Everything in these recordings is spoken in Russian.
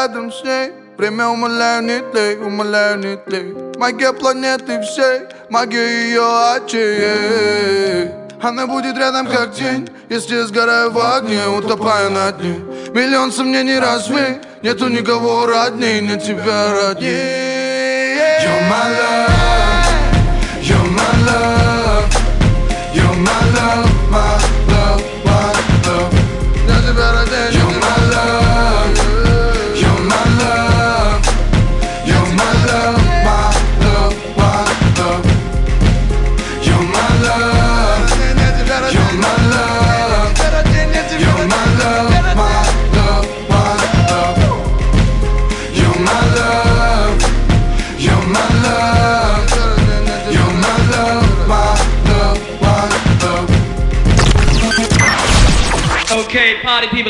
рядом с ней. Время тлей, умоляю, не тлей Магия планеты всей, магия ее очей. Она будет рядом как тень Если я сгораю в огне, утопаю. на дне. Миллион сомнений развей Нету никого родней, нет тебя родней You're my love, you're my love You're my love, my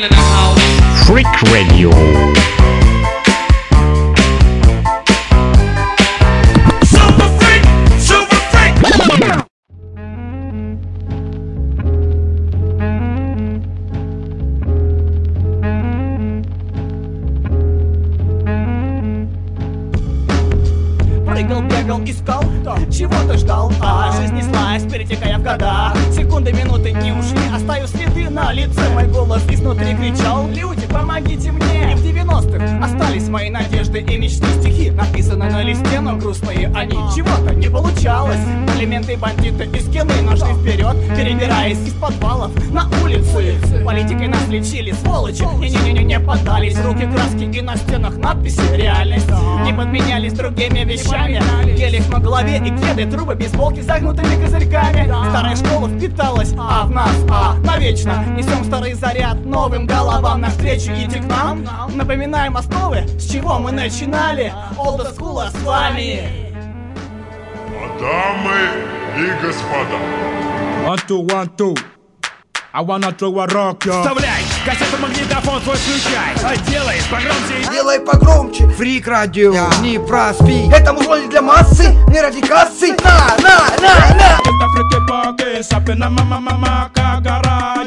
Freak Radio. Super freak, super freak. Прыгал, бегал, искал, чего-то ждал А жизнь неслась, перетекая в года на лице Мой голос изнутри кричал. Люди, помогите мне. И в 90-х остались мои надежды но грустные они Чего-то не получалось. Элементы бандиты из скины нашли вперед Перебираясь из подвалов на улицы. Политикой нас лечили, сволочи Не-не-не, не поддались. Руки краски и на стенах надписи Реальность не подменялись другими вещами. Гелик на голове и кеды Трубы бейсболки с загнутыми козырьками. Старая школа впиталась, а в нас, а навечно. Несем старый заряд новым головам Навстречу. Иди к нам. Напоминаем основы, с чего мы начинали. Олда скула с вами Дамы и господа, One, two, one, two. I wanna throw a rock, yo. Вставляй кассету, магнитофон свой включай. А Делай погромче Делай погромче. Фрик радио, не проспи Это музло не для массы, не ради кассы. На, на, на, на. Party, sape na mama mama kagara